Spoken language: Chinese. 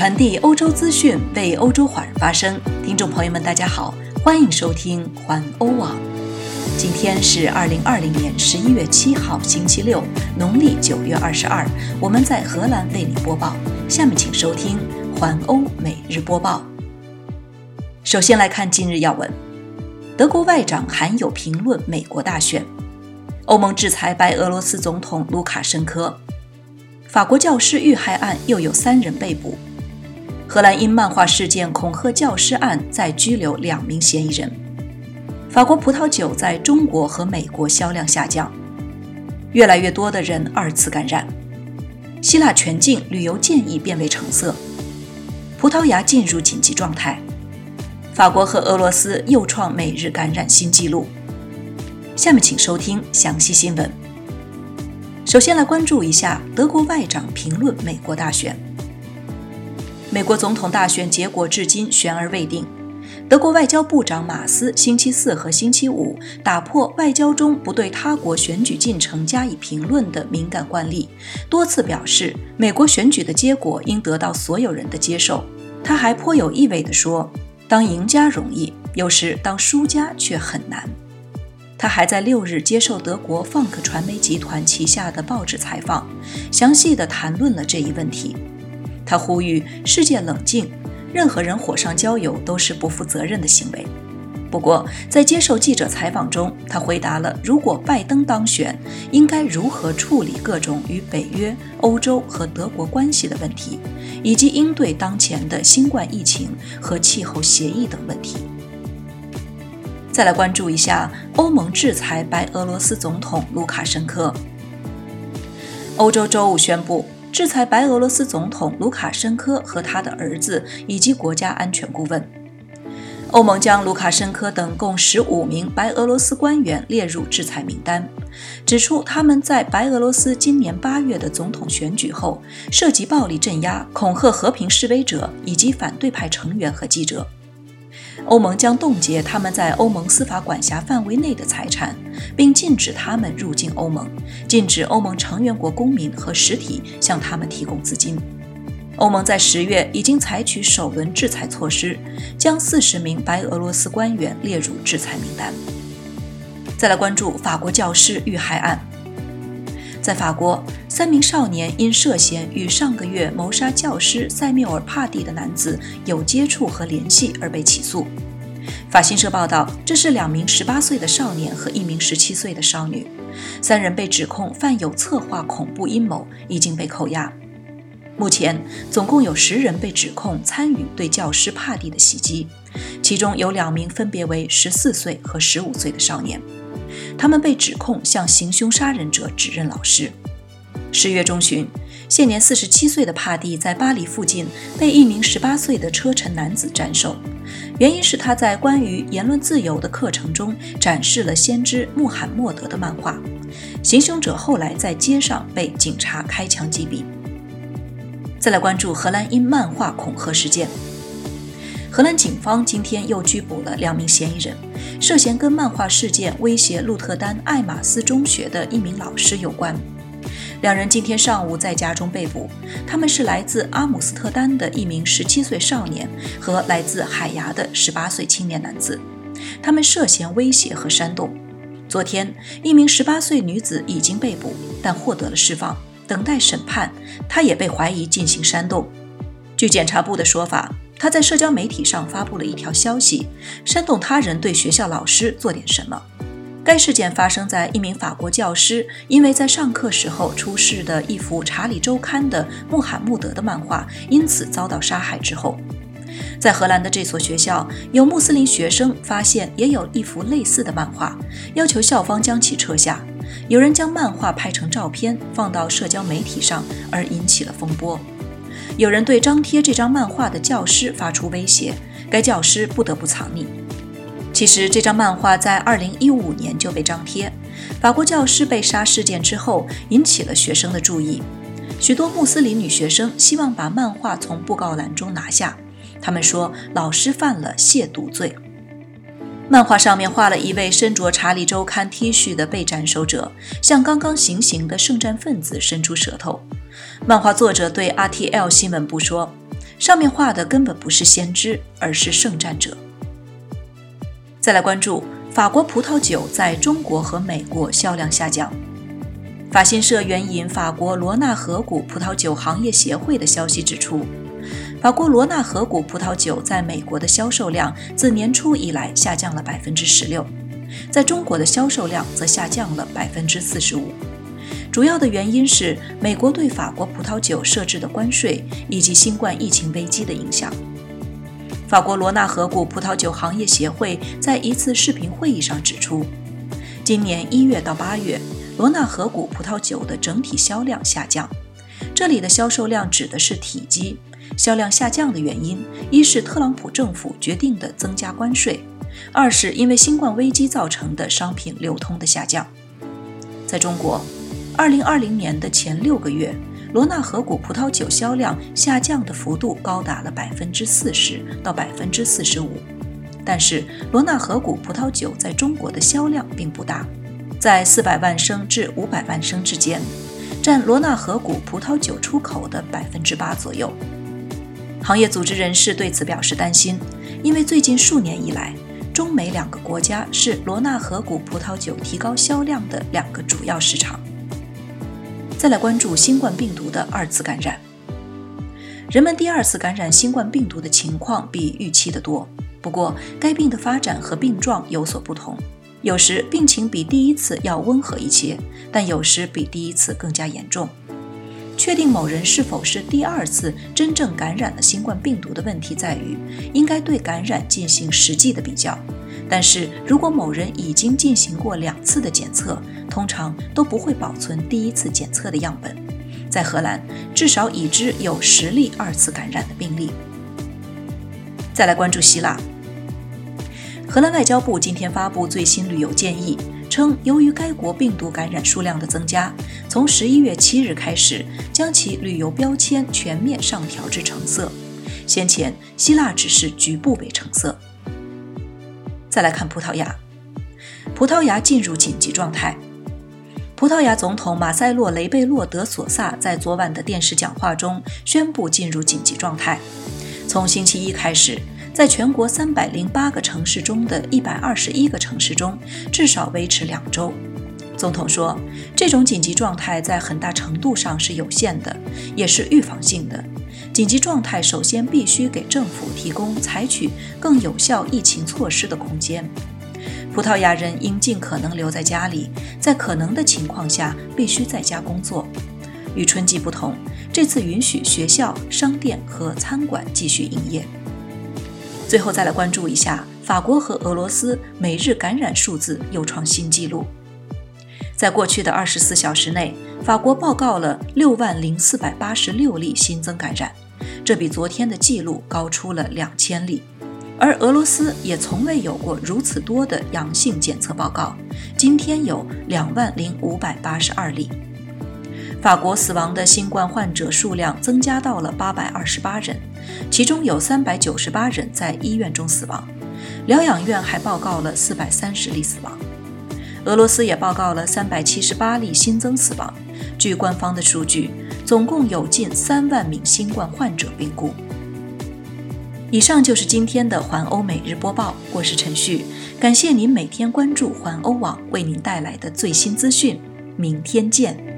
传递欧洲资讯，为欧洲华人发声。听众朋友们，大家好，欢迎收听环欧网。今天是二零二零年十一月七号，星期六，农历九月二十二。我们在荷兰为你播报。下面请收听环欧每日播报。首先来看今日要闻：德国外长罕有评论美国大选；欧盟制裁白俄罗斯总统卢卡申科；法国教师遇害案又有三人被捕。荷兰因漫画事件恐吓教师案再拘留两名嫌疑人。法国葡萄酒在中国和美国销量下降。越来越多的人二次感染。希腊全境旅游建议变为橙色。葡萄牙进入紧急状态。法国和俄罗斯又创每日感染新纪录。下面请收听详细新闻。首先来关注一下德国外长评论美国大选。美国总统大选结果至今悬而未定。德国外交部长马斯星期四和星期五打破外交中不对他国选举进程加以评论的敏感惯例，多次表示美国选举的结果应得到所有人的接受。他还颇有意味地说：“当赢家容易，有时当输家却很难。”他还在六日接受德国放克传媒集团旗下的报纸采访，详细地谈论了这一问题。他呼吁世界冷静，任何人火上浇油都是不负责任的行为。不过，在接受记者采访中，他回答了如果拜登当选，应该如何处理各种与北约、欧洲和德国关系的问题，以及应对当前的新冠疫情和气候协议等问题。再来关注一下欧盟制裁白俄罗斯总统卢卡申科。欧洲周五宣布。制裁白俄罗斯总统卢卡申科和他的儿子以及国家安全顾问。欧盟将卢卡申科等共十五名白俄罗斯官员列入制裁名单，指出他们在白俄罗斯今年八月的总统选举后涉及暴力镇压、恐吓和平示威者以及反对派成员和记者。欧盟将冻结他们在欧盟司法管辖范围内的财产，并禁止他们入境欧盟，禁止欧盟成员国公民和实体向他们提供资金。欧盟在十月已经采取首轮制裁措施，将四十名白俄罗斯官员列入制裁名单。再来关注法国教师遇害案，在法国。三名少年因涉嫌与上个月谋杀教师塞缪尔·帕蒂的男子有接触和联系而被起诉。法新社报道，这是两名18岁的少年和一名17岁的少女，三人被指控犯有策划恐怖阴谋，已经被扣押。目前，总共有十人被指控参与对教师帕蒂的袭击，其中有两名分别为14岁和15岁的少年，他们被指控向行凶杀人者指认老师。十月中旬，现年四十七岁的帕蒂在巴黎附近被一名十八岁的车臣男子斩首，原因是他在关于言论自由的课程中展示了先知穆罕默德的漫画。行凶者后来在街上被警察开枪击毙。再来关注荷兰因漫画恐吓事件，荷兰警方今天又拘捕了两名嫌疑人，涉嫌跟漫画事件威胁鹿特丹艾马斯中学的一名老师有关。两人今天上午在家中被捕，他们是来自阿姆斯特丹的一名17岁少年和来自海牙的18岁青年男子，他们涉嫌威胁和煽动。昨天，一名18岁女子已经被捕，但获得了释放，等待审判。她也被怀疑进行煽动。据检察部的说法，他在社交媒体上发布了一条消息，煽动他人对学校老师做点什么。该事件发生在一名法国教师因为在上课时候出示的一幅《查理周刊》的穆罕默德的漫画，因此遭到杀害之后。在荷兰的这所学校，有穆斯林学生发现也有一幅类似的漫画，要求校方将其撤下。有人将漫画拍成照片放到社交媒体上，而引起了风波。有人对张贴这张漫画的教师发出威胁，该教师不得不藏匿。其实这张漫画在2015年就被张贴。法国教师被杀事件之后，引起了学生的注意。许多穆斯林女学生希望把漫画从布告栏中拿下。他们说，老师犯了亵渎罪。漫画上面画了一位身着《查理周刊》T 恤的被斩首者，向刚刚行刑的圣战分子伸出舌头。漫画作者对 RTL 新闻部说。上面画的根本不是先知，而是圣战者。再来关注法国葡萄酒在中国和美国销量下降。法新社援引法国罗纳河谷葡萄酒行业协会的消息指出，法国罗纳河谷葡萄酒在美国的销售量自年初以来下降了百分之十六，在中国的销售量则下降了百分之四十五。主要的原因是美国对法国葡萄酒设置的关税以及新冠疫情危机的影响。法国罗纳河谷葡萄酒行业协会在一次视频会议上指出，今年一月到八月。罗纳河谷葡萄酒的整体销量下降，这里的销售量指的是体积。销量下降的原因，一是特朗普政府决定的增加关税，二是因为新冠危机造成的商品流通的下降。在中国，2020年的前六个月，罗纳河谷葡萄酒销量下降的幅度高达了百分之四十到百分之四十五。但是，罗纳河谷葡萄酒在中国的销量并不大。在四百万升至五百万升之间，占罗纳河谷葡萄酒出口的百分之八左右。行业组织人士对此表示担心，因为最近数年以来，中美两个国家是罗纳河谷葡萄酒提高销量的两个主要市场。再来关注新冠病毒的二次感染，人们第二次感染新冠病毒的情况比预期的多，不过该病的发展和病状有所不同。有时病情比第一次要温和一些，但有时比第一次更加严重。确定某人是否是第二次真正感染了新冠病毒的问题在于，应该对感染进行实际的比较。但是如果某人已经进行过两次的检测，通常都不会保存第一次检测的样本。在荷兰，至少已知有十例二次感染的病例。再来关注希腊。荷兰外交部今天发布最新旅游建议，称由于该国病毒感染数量的增加，从十一月七日开始将其旅游标签全面上调至橙色。先前希腊只是局部为橙色。再来看葡萄牙，葡萄牙进入紧急状态。葡萄牙总统马塞洛·雷贝洛·德索萨在昨晚的电视讲话中宣布进入紧急状态，从星期一开始。在全国三百零八个城市中的一百二十一个城市中，至少维持两周。总统说，这种紧急状态在很大程度上是有限的，也是预防性的。紧急状态首先必须给政府提供采取更有效疫情措施的空间。葡萄牙人应尽可能留在家里，在可能的情况下必须在家工作。与春季不同，这次允许学校、商店和餐馆继续营业。最后再来关注一下，法国和俄罗斯每日感染数字又创新纪录。在过去的二十四小时内，法国报告了六万零四百八十六例新增感染，这比昨天的记录高出了两千例。而俄罗斯也从未有过如此多的阳性检测报告，今天有两万零五百八十二例。法国死亡的新冠患者数量增加到了八百二十八人，其中有三百九十八人在医院中死亡，疗养院还报告了四百三十例死亡。俄罗斯也报告了三百七十八例新增死亡。据官方的数据，总共有近三万名新冠患者病故。以上就是今天的环欧每日播报，我是陈旭，感谢您每天关注环欧网为您带来的最新资讯，明天见。